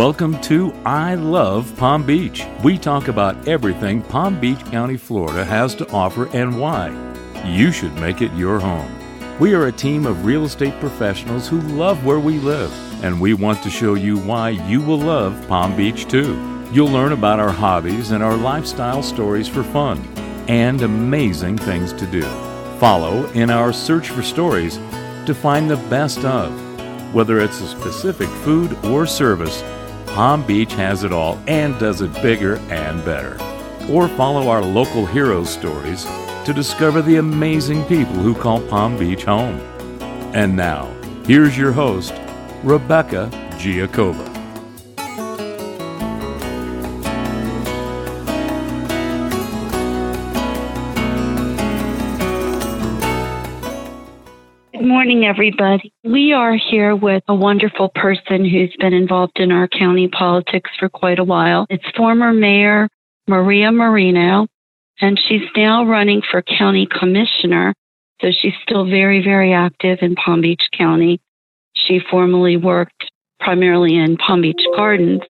Welcome to I Love Palm Beach. We talk about everything Palm Beach County, Florida has to offer and why. You should make it your home. We are a team of real estate professionals who love where we live, and we want to show you why you will love Palm Beach too. You'll learn about our hobbies and our lifestyle stories for fun and amazing things to do. Follow in our search for stories to find the best of. Whether it's a specific food or service, Palm Beach has it all and does it bigger and better. Or follow our local hero stories to discover the amazing people who call Palm Beach home. And now, here's your host, Rebecca Giacova. Morning, everybody. We are here with a wonderful person who's been involved in our county politics for quite a while. It's former Mayor Maria Marino, and she's now running for county commissioner. So she's still very, very active in Palm Beach County. She formerly worked primarily in Palm Beach Gardens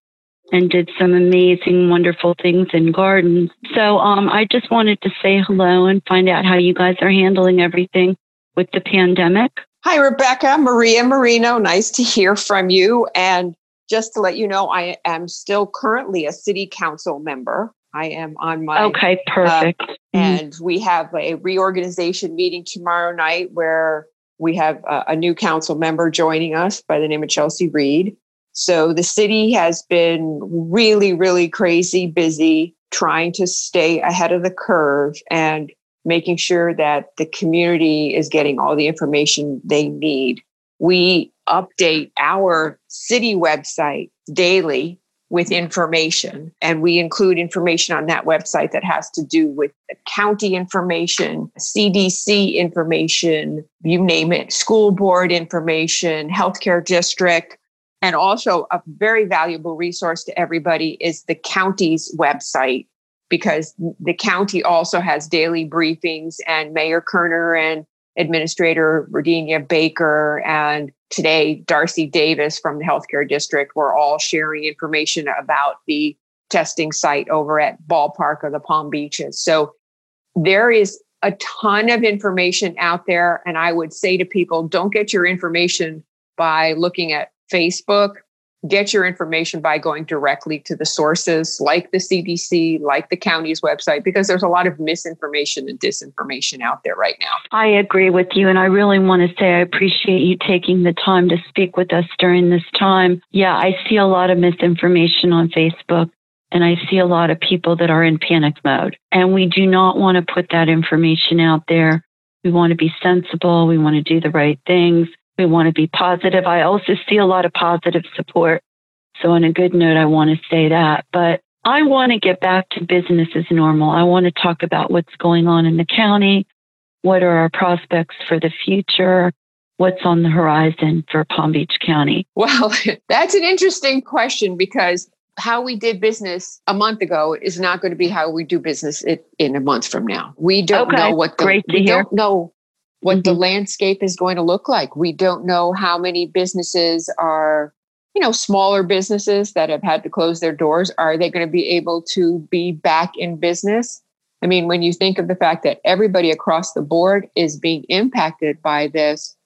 and did some amazing, wonderful things in gardens. So um, I just wanted to say hello and find out how you guys are handling everything with the pandemic. Hi, Rebecca. Maria Marino. Nice to hear from you. And just to let you know, I am still currently a city council member. I am on my. Okay, perfect. Uh, and we have a reorganization meeting tomorrow night where we have a, a new council member joining us by the name of Chelsea Reed. So the city has been really, really crazy busy trying to stay ahead of the curve and making sure that the community is getting all the information they need. We update our city website daily with information, and we include information on that website that has to do with county information, CDC information, you name it, school board information, healthcare district. And also, a very valuable resource to everybody is the county's website because the county also has daily briefings and Mayor Kerner and Administrator Verdenia Baker and today Darcy Davis from the healthcare district were all sharing information about the testing site over at Ballpark of the Palm Beaches. So there is a ton of information out there. And I would say to people, don't get your information by looking at Facebook get your information by going directly to the sources like the CDC, like the county's website, because there's a lot of misinformation and disinformation out there right now. I agree with you. And I really want to say I appreciate you taking the time to speak with us during this time. Yeah, I see a lot of misinformation on Facebook. And I see a lot of people that are in panic mode. And we do not want to put that information out there. We want to be sensible. We want to do the right things. We want to be positive. I also see a lot of positive support. So, on a good note, I want to say that. But I want to get back to business as normal. I want to talk about what's going on in the county. What are our prospects for the future? What's on the horizon for Palm Beach County? Well, that's an interesting question because how we did business a month ago is not going to be how we do business in a month from now. We don't okay. know what the, Great to we hear. don't know what mm-hmm. the landscape is going to look like. We don't know how many businesses are, you know, smaller businesses that have had to close their doors. Are they going to be able to be back in business? I mean, when you think of the fact that everybody across the board is being impacted by this,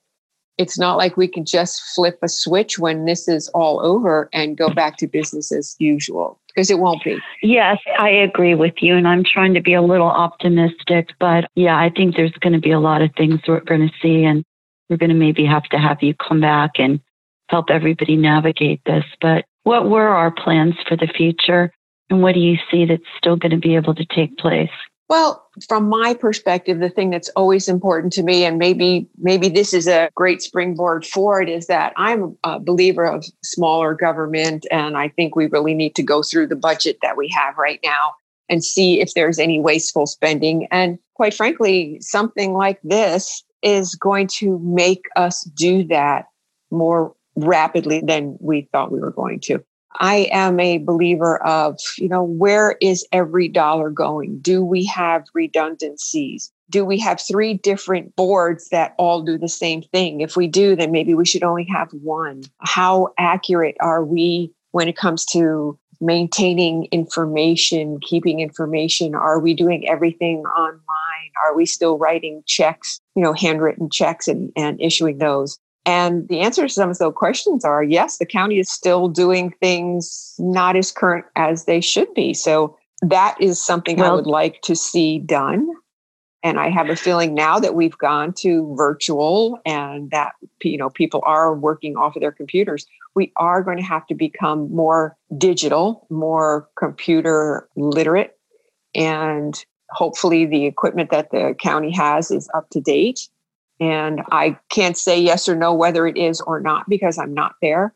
it's not like we can just flip a switch when this is all over and go back to business as usual because it won't be. Yes, I agree with you. And I'm trying to be a little optimistic. But yeah, I think there's going to be a lot of things we're going to see. And we're going to maybe have to have you come back and help everybody navigate this. But what were our plans for the future? And what do you see that's still going to be able to take place? Well, from my perspective, the thing that's always important to me, and maybe maybe this is a great springboard for it, is that I'm a believer of smaller government, and I think we really need to go through the budget that we have right now and see if there's any wasteful spending. And quite frankly, something like this is going to make us do that more rapidly than we thought we were going to. I am a believer of, you know, where is every dollar going? Do we have redundancies? Do we have three different boards that all do the same thing? If we do, then maybe we should only have one. How accurate are we when it comes to maintaining information, keeping information? Are we doing everything online? Are we still writing checks, you know, handwritten checks and, and issuing those? And the answer to some of those questions are yes, the county is still doing things not as current as they should be. So that is something well, I would like to see done. And I have a feeling now that we've gone to virtual and that you know people are working off of their computers, we are going to have to become more digital, more computer literate, and hopefully the equipment that the county has is up to date and I can't say yes or no whether it is or not because I'm not there.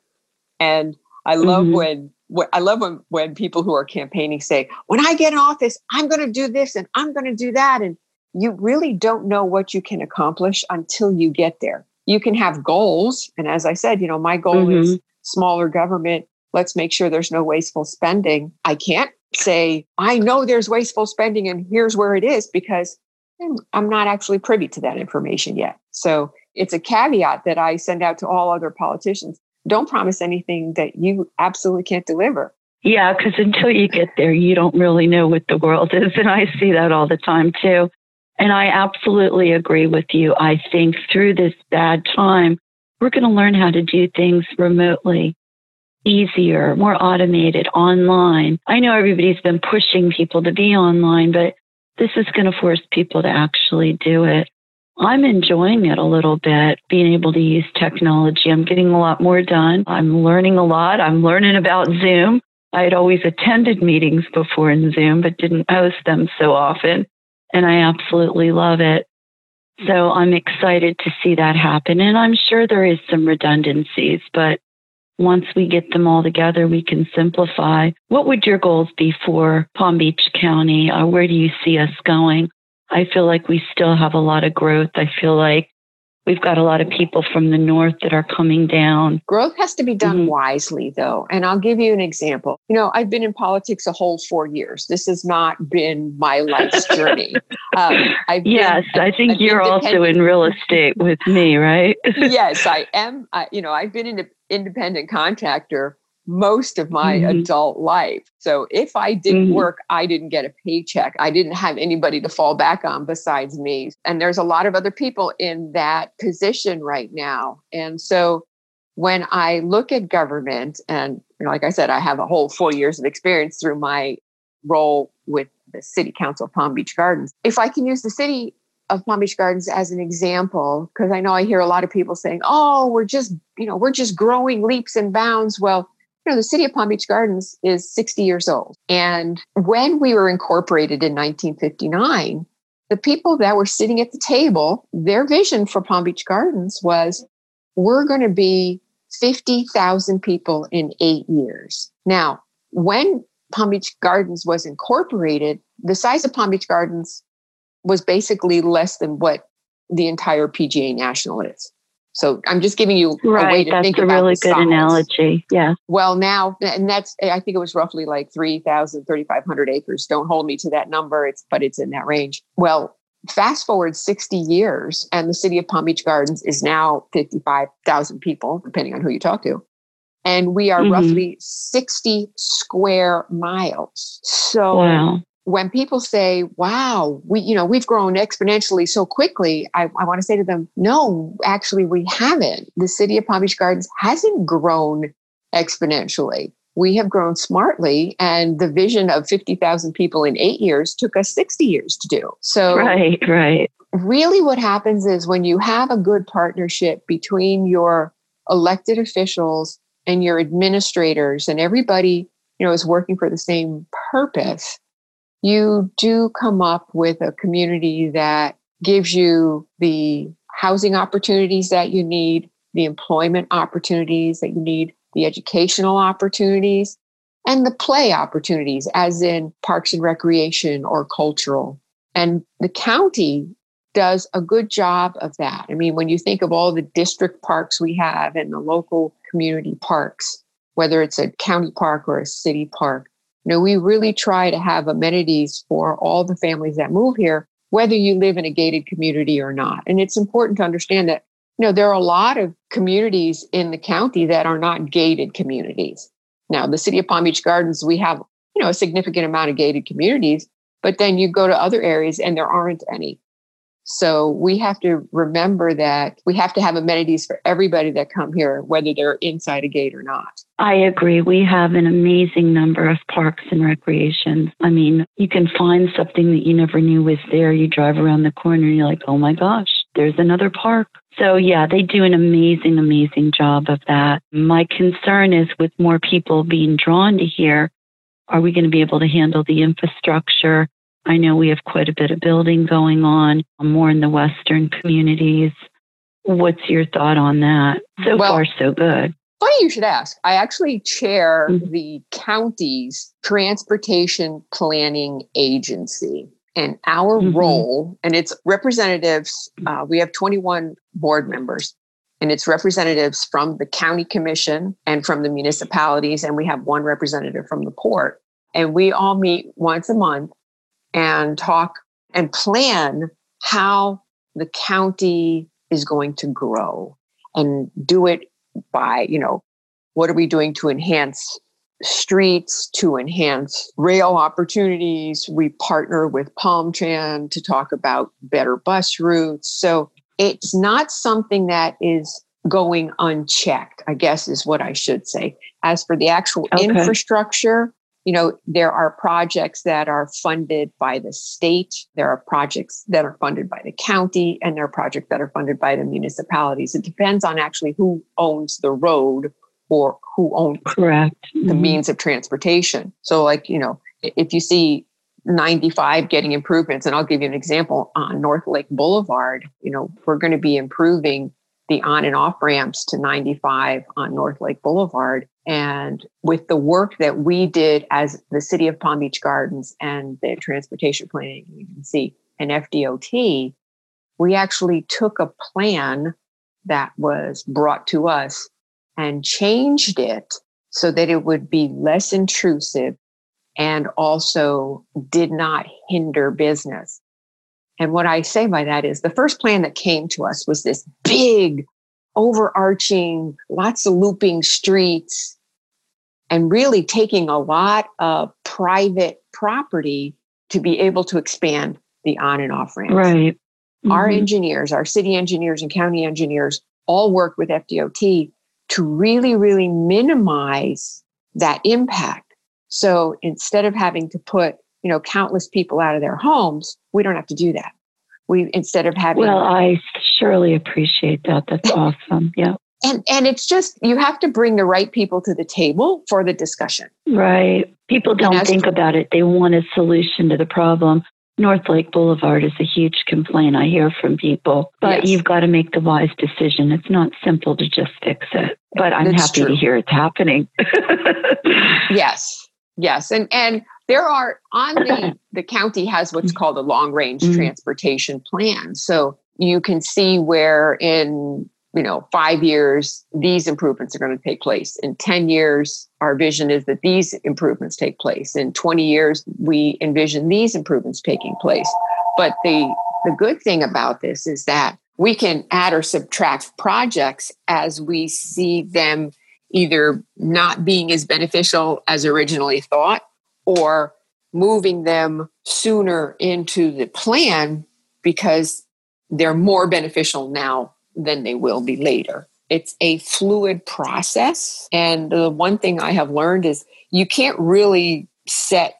And I love mm-hmm. when I love when when people who are campaigning say, "When I get in office, I'm going to do this and I'm going to do that," and you really don't know what you can accomplish until you get there. You can have goals, and as I said, you know, my goal mm-hmm. is smaller government. Let's make sure there's no wasteful spending. I can't say I know there's wasteful spending and here's where it is because I'm not actually privy to that information yet. So it's a caveat that I send out to all other politicians. Don't promise anything that you absolutely can't deliver. Yeah, because until you get there, you don't really know what the world is. And I see that all the time too. And I absolutely agree with you. I think through this bad time, we're going to learn how to do things remotely, easier, more automated, online. I know everybody's been pushing people to be online, but this is going to force people to actually do it. I'm enjoying it a little bit, being able to use technology. I'm getting a lot more done. I'm learning a lot. I'm learning about Zoom. I had always attended meetings before in Zoom, but didn't host them so often. And I absolutely love it. So I'm excited to see that happen. And I'm sure there is some redundancies, but once we get them all together, we can simplify. What would your goals be for Palm Beach County? Uh, where do you see us going? I feel like we still have a lot of growth. I feel like we've got a lot of people from the north that are coming down. Growth has to be done mm-hmm. wisely, though. And I'll give you an example. You know, I've been in politics a whole four years. This has not been my life's journey. Um, yes, been, I think you're also in real estate with me, right? yes, I am. I, you know, I've been an independent contractor most of my mm-hmm. adult life. So if I didn't mm-hmm. work, I didn't get a paycheck. I didn't have anybody to fall back on besides me. And there's a lot of other people in that position right now. And so when I look at government, and you know, like I said, I have a whole four years of experience through my role with the City Council of Palm Beach Gardens. If I can use the city of Palm Beach Gardens as an example, because I know I hear a lot of people saying, oh, we're just, you know, we're just growing leaps and bounds. Well, know, the city of Palm Beach Gardens is 60 years old. And when we were incorporated in 1959, the people that were sitting at the table, their vision for Palm Beach Gardens was we're going to be 50,000 people in eight years. Now, when Palm Beach Gardens was incorporated, the size of Palm Beach Gardens was basically less than what the entire PGA National is. So I'm just giving you right, a way to that's think a about really good size. analogy. Yeah. Well, now, and that's I think it was roughly like 3,000, 3,500 acres. Don't hold me to that number. It's but it's in that range. Well, fast forward 60 years, and the city of Palm Beach Gardens is now 55,000 people, depending on who you talk to. And we are mm-hmm. roughly 60 square miles. So wow when people say, wow, we, you know, we've grown exponentially so quickly, I, I want to say to them, no, actually, we haven't. The city of Palm Beach Gardens hasn't grown exponentially. We have grown smartly, and the vision of 50,000 people in eight years took us 60 years to do. So, right, right. Really, what happens is when you have a good partnership between your elected officials and your administrators, and everybody, you know, is working for the same purpose you do come up with a community that gives you the housing opportunities that you need, the employment opportunities that you need, the educational opportunities, and the play opportunities, as in parks and recreation or cultural. And the county does a good job of that. I mean, when you think of all the district parks we have and the local community parks, whether it's a county park or a city park, know, we really try to have amenities for all the families that move here, whether you live in a gated community or not. And it's important to understand that, you know, there are a lot of communities in the county that are not gated communities. Now, the city of Palm Beach Gardens, we have, you know, a significant amount of gated communities, but then you go to other areas and there aren't any. So we have to remember that we have to have amenities for everybody that come here, whether they're inside a gate or not. I agree. We have an amazing number of parks and recreations. I mean, you can find something that you never knew was there. You drive around the corner and you're like, oh my gosh, there's another park. So, yeah, they do an amazing, amazing job of that. My concern is with more people being drawn to here, are we going to be able to handle the infrastructure? I know we have quite a bit of building going on, more in the Western communities. What's your thought on that? So well, far, so good. Funny you should ask. I actually chair mm-hmm. the county's transportation planning agency. And our mm-hmm. role, and it's representatives, uh, we have 21 board members, and it's representatives from the county commission and from the municipalities, and we have one representative from the port. And we all meet once a month and talk and plan how the county is going to grow and do it by, you know, what are we doing to enhance streets, to enhance rail opportunities? We partner with PalmTran to talk about better bus routes. So it's not something that is going unchecked, I guess is what I should say. As for the actual okay. infrastructure, you know, there are projects that are funded by the state, there are projects that are funded by the county, and there are projects that are funded by the municipalities. It depends on actually who owns the road or who owns correct the mm-hmm. means of transportation. So, like, you know, if you see 95 getting improvements, and I'll give you an example on North Lake Boulevard, you know, we're going to be improving the on and off ramps to 95 on North Lake Boulevard. And with the work that we did as the City of Palm Beach Gardens and the Transportation Planning Agency and FDOT, we actually took a plan that was brought to us and changed it so that it would be less intrusive and also did not hinder business. And what I say by that is the first plan that came to us was this big, overarching, lots of looping streets, and really taking a lot of private property to be able to expand the on and off ramps. Right. Mm-hmm. Our engineers, our city engineers and county engineers all work with FDOT to really, really minimize that impact. So instead of having to put you know, countless people out of their homes, we don't have to do that. We instead of having Well, I surely appreciate that. That's awesome. Yeah. And and it's just you have to bring the right people to the table for the discussion. Right. People don't think about it. They want a solution to the problem. North Lake Boulevard is a huge complaint I hear from people, but yes. you've got to make the wise decision. It's not simple to just fix it, but I'm That's happy true. to hear it's happening. yes. Yes. And and there are on the the county has what's called a long range mm-hmm. transportation plan. So you can see where in you know five years these improvements are going to take place in 10 years our vision is that these improvements take place in 20 years we envision these improvements taking place but the the good thing about this is that we can add or subtract projects as we see them either not being as beneficial as originally thought or moving them sooner into the plan because they're more beneficial now than they will be later. It's a fluid process. And the one thing I have learned is you can't really set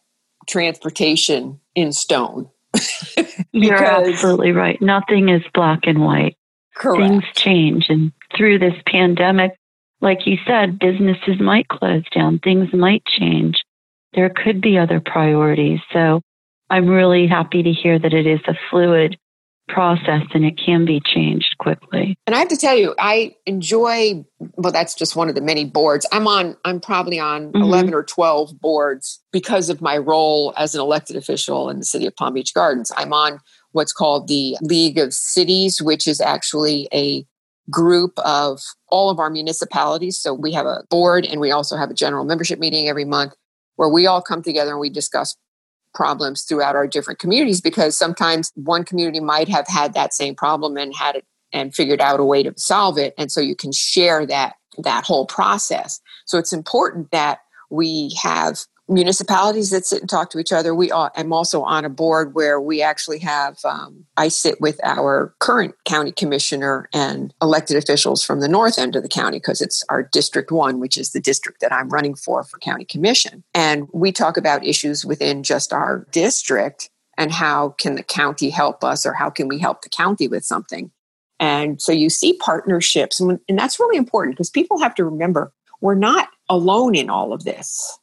transportation in stone. You're absolutely right. Nothing is black and white. Correct. Things change. And through this pandemic, like you said, businesses might close down, things might change there could be other priorities. So I'm really happy to hear that it is a fluid process and it can be changed quickly. And I have to tell you, I enjoy well that's just one of the many boards. I'm on I'm probably on mm-hmm. 11 or 12 boards because of my role as an elected official in the city of Palm Beach Gardens. I'm on what's called the League of Cities, which is actually a group of all of our municipalities. So we have a board and we also have a general membership meeting every month where we all come together and we discuss problems throughout our different communities because sometimes one community might have had that same problem and had it and figured out a way to solve it. And so you can share that that whole process. So it's important that We have municipalities that sit and talk to each other. We are, I'm also on a board where we actually have, um, I sit with our current county commissioner and elected officials from the north end of the county because it's our District 1, which is the district that I'm running for for county commission. And we talk about issues within just our district and how can the county help us or how can we help the county with something. And so you see partnerships, and, that's really important because people have to remember we're not alone in all of this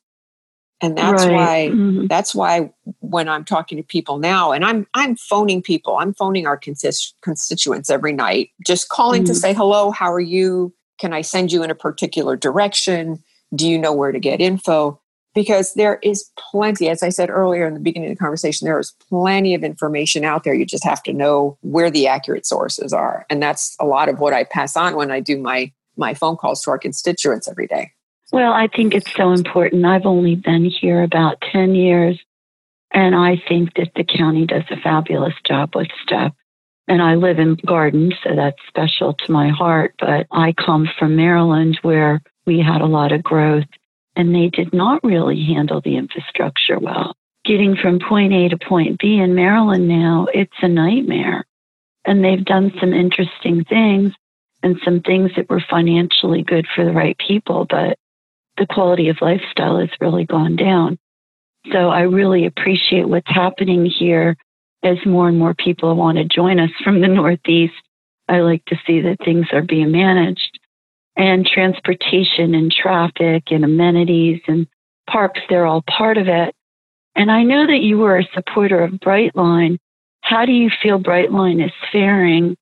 and that's right. why mm-hmm. that's why when i'm talking to people now and i'm i'm phoning people i'm phoning our constituents every night just calling mm-hmm. to say hello how are you can i send you in a particular direction do you know where to get info because there is plenty as i said earlier in the beginning of the conversation there is plenty of information out there you just have to know where the accurate sources are and that's a lot of what i pass on when i do my my phone calls to our constituents every day well, I think it's so important. I've only been here about 10 years, and I think that the county does a fabulous job with STEP. And I live in Garden, so that's special to my heart. But I come from Maryland where we had a lot of growth, and they did not really handle the infrastructure well. Getting from point A to point B in Maryland now, it's a nightmare. And they've done some interesting things and some things that were financially good for the right people, but the quality of lifestyle has really gone down. So I really appreciate what's happening here as more and more people want to join us from the Northeast. I like to see that things are being managed and transportation and traffic and amenities and parks, they're all part of it. And I know that you were a supporter of Brightline. How do you feel Brightline is faring?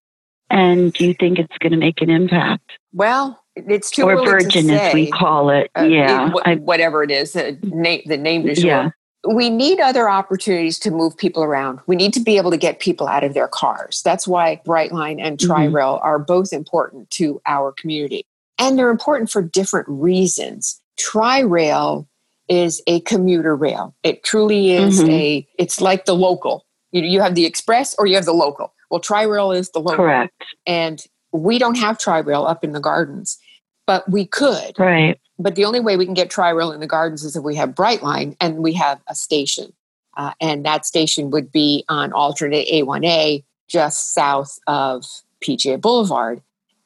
And do you think it's going to make an impact? Well, it's too or virgin as we call it. Uh, yeah, it, whatever it is, the name the name is yeah. We need other opportunities to move people around. We need to be able to get people out of their cars. That's why Brightline and mm-hmm. Tri-Rail mm-hmm. are both important to our community. And they're important for different reasons. Tri-Rail is a commuter rail. It truly is mm-hmm. a it's like the local. You, you have the express or you have the local. Well, Tri-Rail is the local. Correct. And we don't have Tri-Rail up in the gardens but we could. Right. But the only way we can get Tri-Rail in the gardens is if we have Brightline and we have a station. Uh, and that station would be on alternate A1A just south of PGA Boulevard.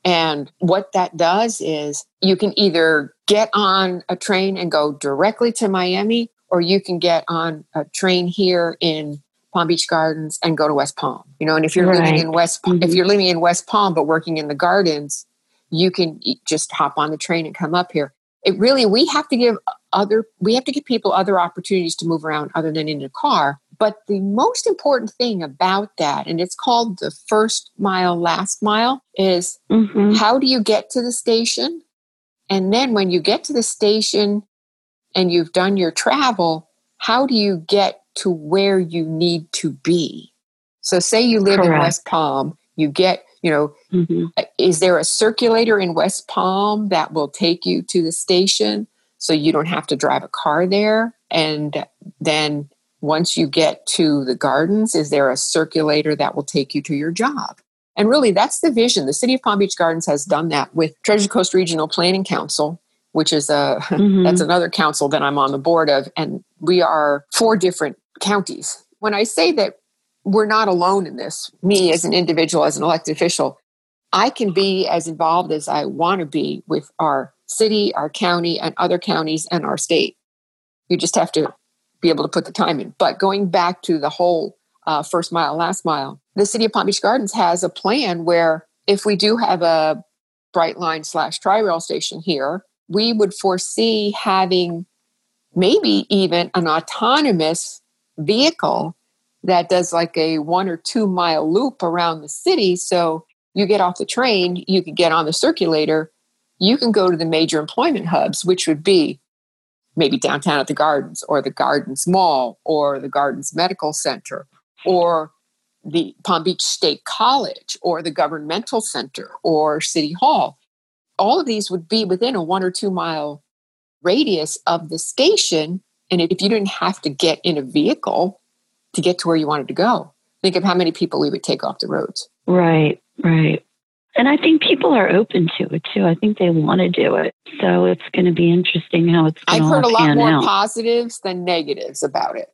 And what that does is you can either get on a train and go directly to Miami, or you can get on a train here in Palm Beach Gardens and go to West Palm. You know, and if you're right. living in West, mm-hmm. if you're living in West Palm but working in the gardens, you can just hop on the train and come up here. It really, we have to give other, we have to give people other opportunities to move around other than in a car. But the most important thing about that, and it's called the first mile, last mile, is mm-hmm. how do you get to the station? And then when you get to the station and you've done your travel, how do you get to where you need to be? So, say you live Correct. in West Palm, you get you know mm-hmm. Uh, is there a circulator in west palm that will take you to the station so you don't have to drive a car there and then once you get to the gardens is there a circulator that will take you to your job and really that's the vision the city of palm beach gardens has done that with treasure coast regional planning council which is a mm-hmm. that's another council that i'm on the board of and we are four different counties when i say that we're not alone in this. Me as an individual, as an elected official, I can be as involved as I want to be with our city, our county, and other counties and our state. You just have to be able to put the time in. But going back to the whole uh, first mile, last mile, the city of Palm Beach Gardens has a plan where if we do have a Brightline slash Tri-Rail station here, we would foresee having maybe even an autonomous vehicle that does like a one or two mile loop around the city. So you get off the train, you can get on the circulator, you can go to the major employment hubs, which would be maybe downtown at the Gardens or the Gardens Mall or the Gardens Medical Center or the Palm Beach State College or the Governmental Center or City Hall. All of these would be within a one or two mile radius of the station. And if you didn't have to get in a vehicle, to get to where you wanted to go. Think of how many people we would take off the roads. Right, right. And I think people are open to it too. I think they want to do it. So it's going to be interesting how it's going to. I've heard a lot more out. positives than negatives about it,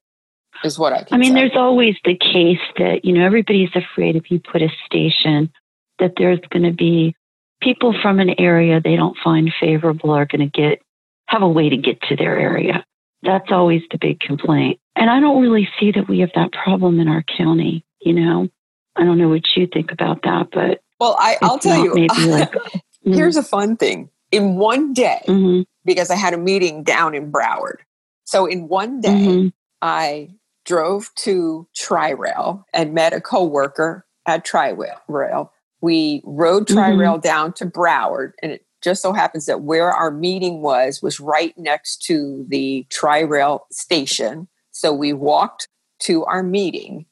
is what I can I mean, say. there's always the case that, you know, everybody's afraid if you put a station that there's going to be people from an area they don't find favorable are going to get, have a way to get to their area. That's always the big complaint. And I don't really see that we have that problem in our county, you know? I don't know what you think about that, but well, I, I'll tell you, like, mm, here's a fun thing. In one day, mhm, because I had a meeting down in Broward. So in one day, mhm. I drove to Tri-Rail and met a coworker at Tri-Rail. We rode Mm-hmm. Tri-Rail down to Broward, and it just so happens that where our meeting was was right next to the Tri-Rail station. So we walked to our meeting.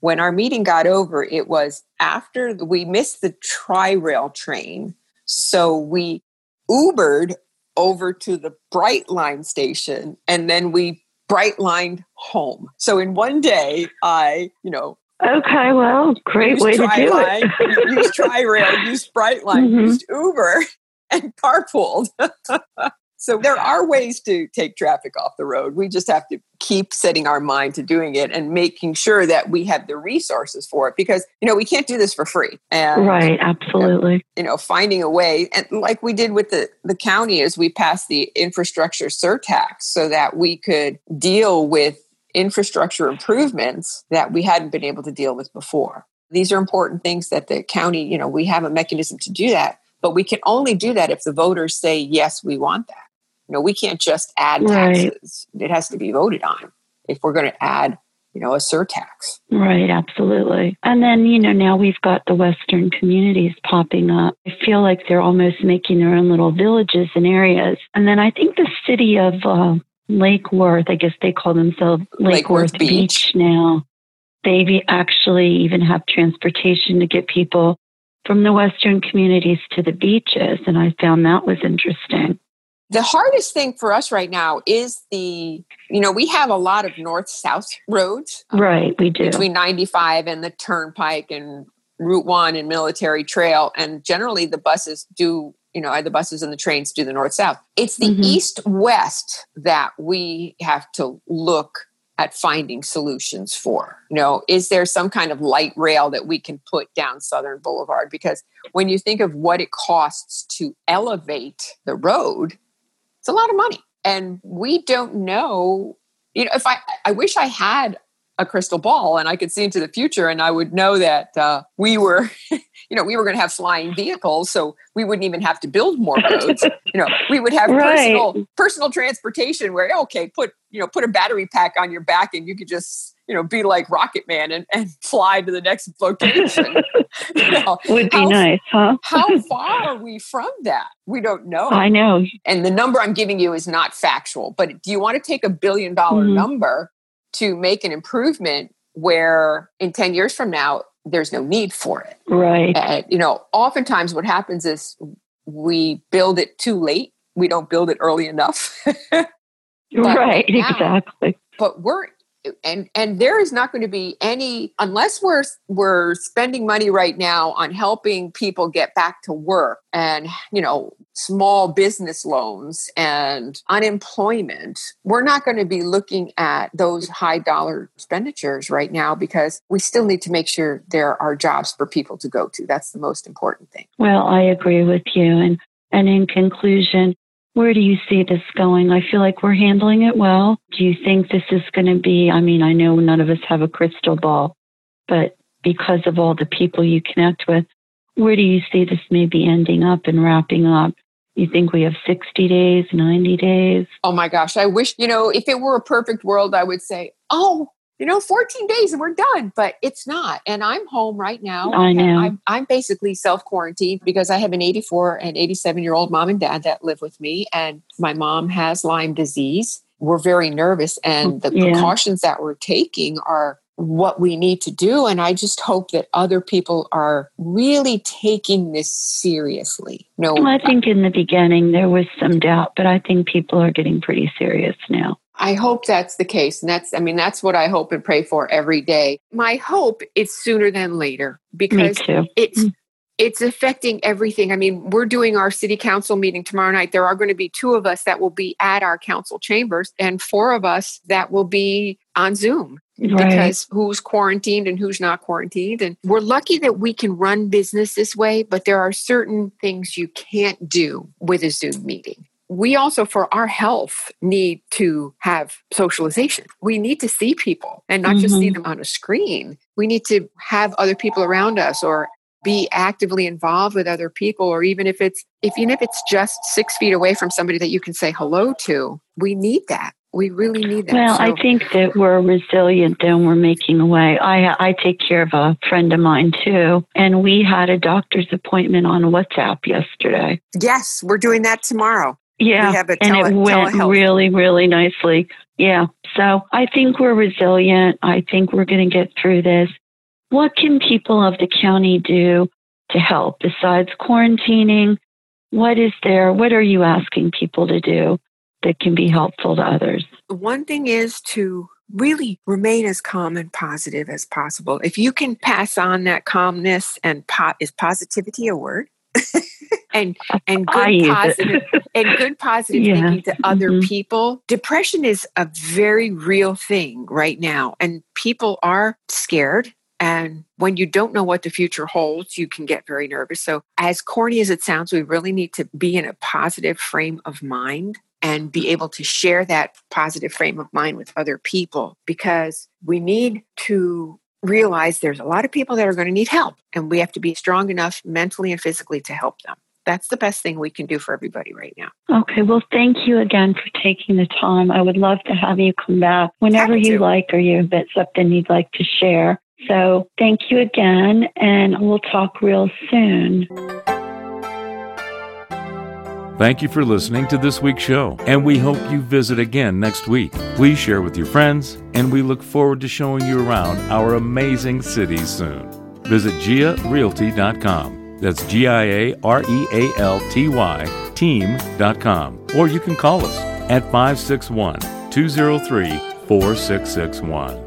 When our meeting got over, it was after we missed the Tri-Rail train. So we Ubered over to the Brightline station and then we Brightlined home. So in one day, I, you know, Okay, well, great way to do it. use Tri-Rail, used Brightline, Mhm. used Uber, and carpooled. so there are ways to take traffic off the road. We just have to keep setting our mind to doing it and making sure that we have the resources for it because you know we can't do this for free. And Right, absolutely. you know finding a way and like we did with the the county is we passed the infrastructure surtax so that we could deal with infrastructure improvements that we hadn't been able to deal with before these are important things that the county you know we have a mechanism to do that but we can only do that if the voters say yes we want that you know we can't just add Right. taxes it has to be voted on if we're going to add you know a surtax Right, absolutely. And then, you know, now we've got the Western communities popping up. I feel like they're almost making their own little villages and areas. And then I think the city of uh, Lake Worth, I guess they call themselves Lake, Lake Worth Beach. Beach. now. They actually even have transportation to get people from the Western communities to the beaches. And I found that was interesting. the hardest thing for us right now is the you know we have a lot of north south roads um, Right, we do. between 95 and the turnpike and route 1 and military trail and generally the buses do you know the buses and the trains do the north south it's the Mhm. east west that we have to look at finding solutions for you know is there some kind of light rail that we can put down southern boulevard? Because when you think of what it costs to elevate the road it's a lot of money. And we don't know you know if i i wish i had a crystal ball and i could see into the future and i would know that uh, we were you know we were going to have flying vehicles so we wouldn't even have to build more roads you know we would have Right. personal personal transportation where okay put you know put a battery pack on your back and you could just you know be like rocket man and, and fly to the next location you know, Would be how- nice, huh? how far are we from that we don't know I know. and the number I'm giving you is not factual, but do you want to take a billion dollar Mhm. number to make an improvement where in 10 years from now, there's no need for it? Right. And, you know, oftentimes what happens is we build it too late. We don't build it early enough. right, now- exactly. but we're and and there is not going to be any unless we're we're spending money right now on helping people get back to work and you know small business loans and unemployment we're not going to be looking at those high dollar expenditures right now because we still need to make sure there are jobs for people to go to that's the most important thing Well, I agree with you. And and in conclusion, where do you see this going? I feel like we're handling it well. Do you think this is going to be? I mean, I know none of us have a crystal ball, but because of all the people you connect with, where do you see this maybe ending up and wrapping up? You think we have 60 days, 90 days? Oh my gosh, I wish, you know, if it were a perfect world, I would say, oh, you know, 14 days and we're done, but it's not. And I'm home right now. I know. I'm, I'm basically self quarantined because I have an 84 and 87 year old mom and dad that live with me. And my mom has Lyme disease. We're very nervous, and the Yeah. precautions that we're taking are what we need to do. And I just hope that other people are really taking this seriously. No, Well, I think in the beginning there was some doubt, but I think people are getting pretty serious now. I hope that's the case. And that's, I mean, that's what I hope and pray for every day. My hope is sooner than later because it's, mm. it's affecting everything. I mean, we're doing our city council meeting tomorrow night. There are going to be two of us that will be at our council chambers and four of us that will be on Zoom. Right. Because who's quarantined and who's not quarantined. And we're lucky that we can run business this way, but there are certain things you can't do with a Zoom meeting we also for our health need to have socialization. We need to see people and not mm-hmm. just see mm-hmm. them on a screen. We need to have other people around us or be actively involved with other people or even if it's if even if it's just six feet away from somebody that you can say hello to we need that. We really need that. Well so, i think that we're resilient and we're making a way. I i take care of a friend of mine too and we had a doctor's appointment on whatsapp yesterday. Yes we're doing that tomorrow yeah, tele- and it went really, really nicely. Yeah. So I think we're resilient. I think we're going to get through this. What can people of the county do to help besides quarantining? What is there? What are you asking people to do that can be helpful to others? One thing is to really remain as calm and positive as possible. If you can pass on that calmness and po- is positivity a word? and and good positive and good positive yeah. thinking to other mm-hmm. people. Depression is a very real thing right now, and people are scared. And when you don't know what the future holds, you can get very nervous. So, as corny as it sounds, we really need to be in a positive frame of mind and be able to share that positive frame of mind with other people because we need to realize there's a lot of people that are going to need help and we have to be strong enough mentally and physically to help them that's the best thing we can do for everybody right now. Okay. Well, thank you again for taking the time. I would love to have you come back whenever you like or you have something you'd like to share. So thank you again, and we'll talk real soon. Thank you for listening to this week's show, and we hope you visit again next week. Please share with your friends, and we look forward to showing you around our amazing city soon. Visit giarealty.com. That's G I A R E A L T Y team.com. Or you can call us at 561 203 4661.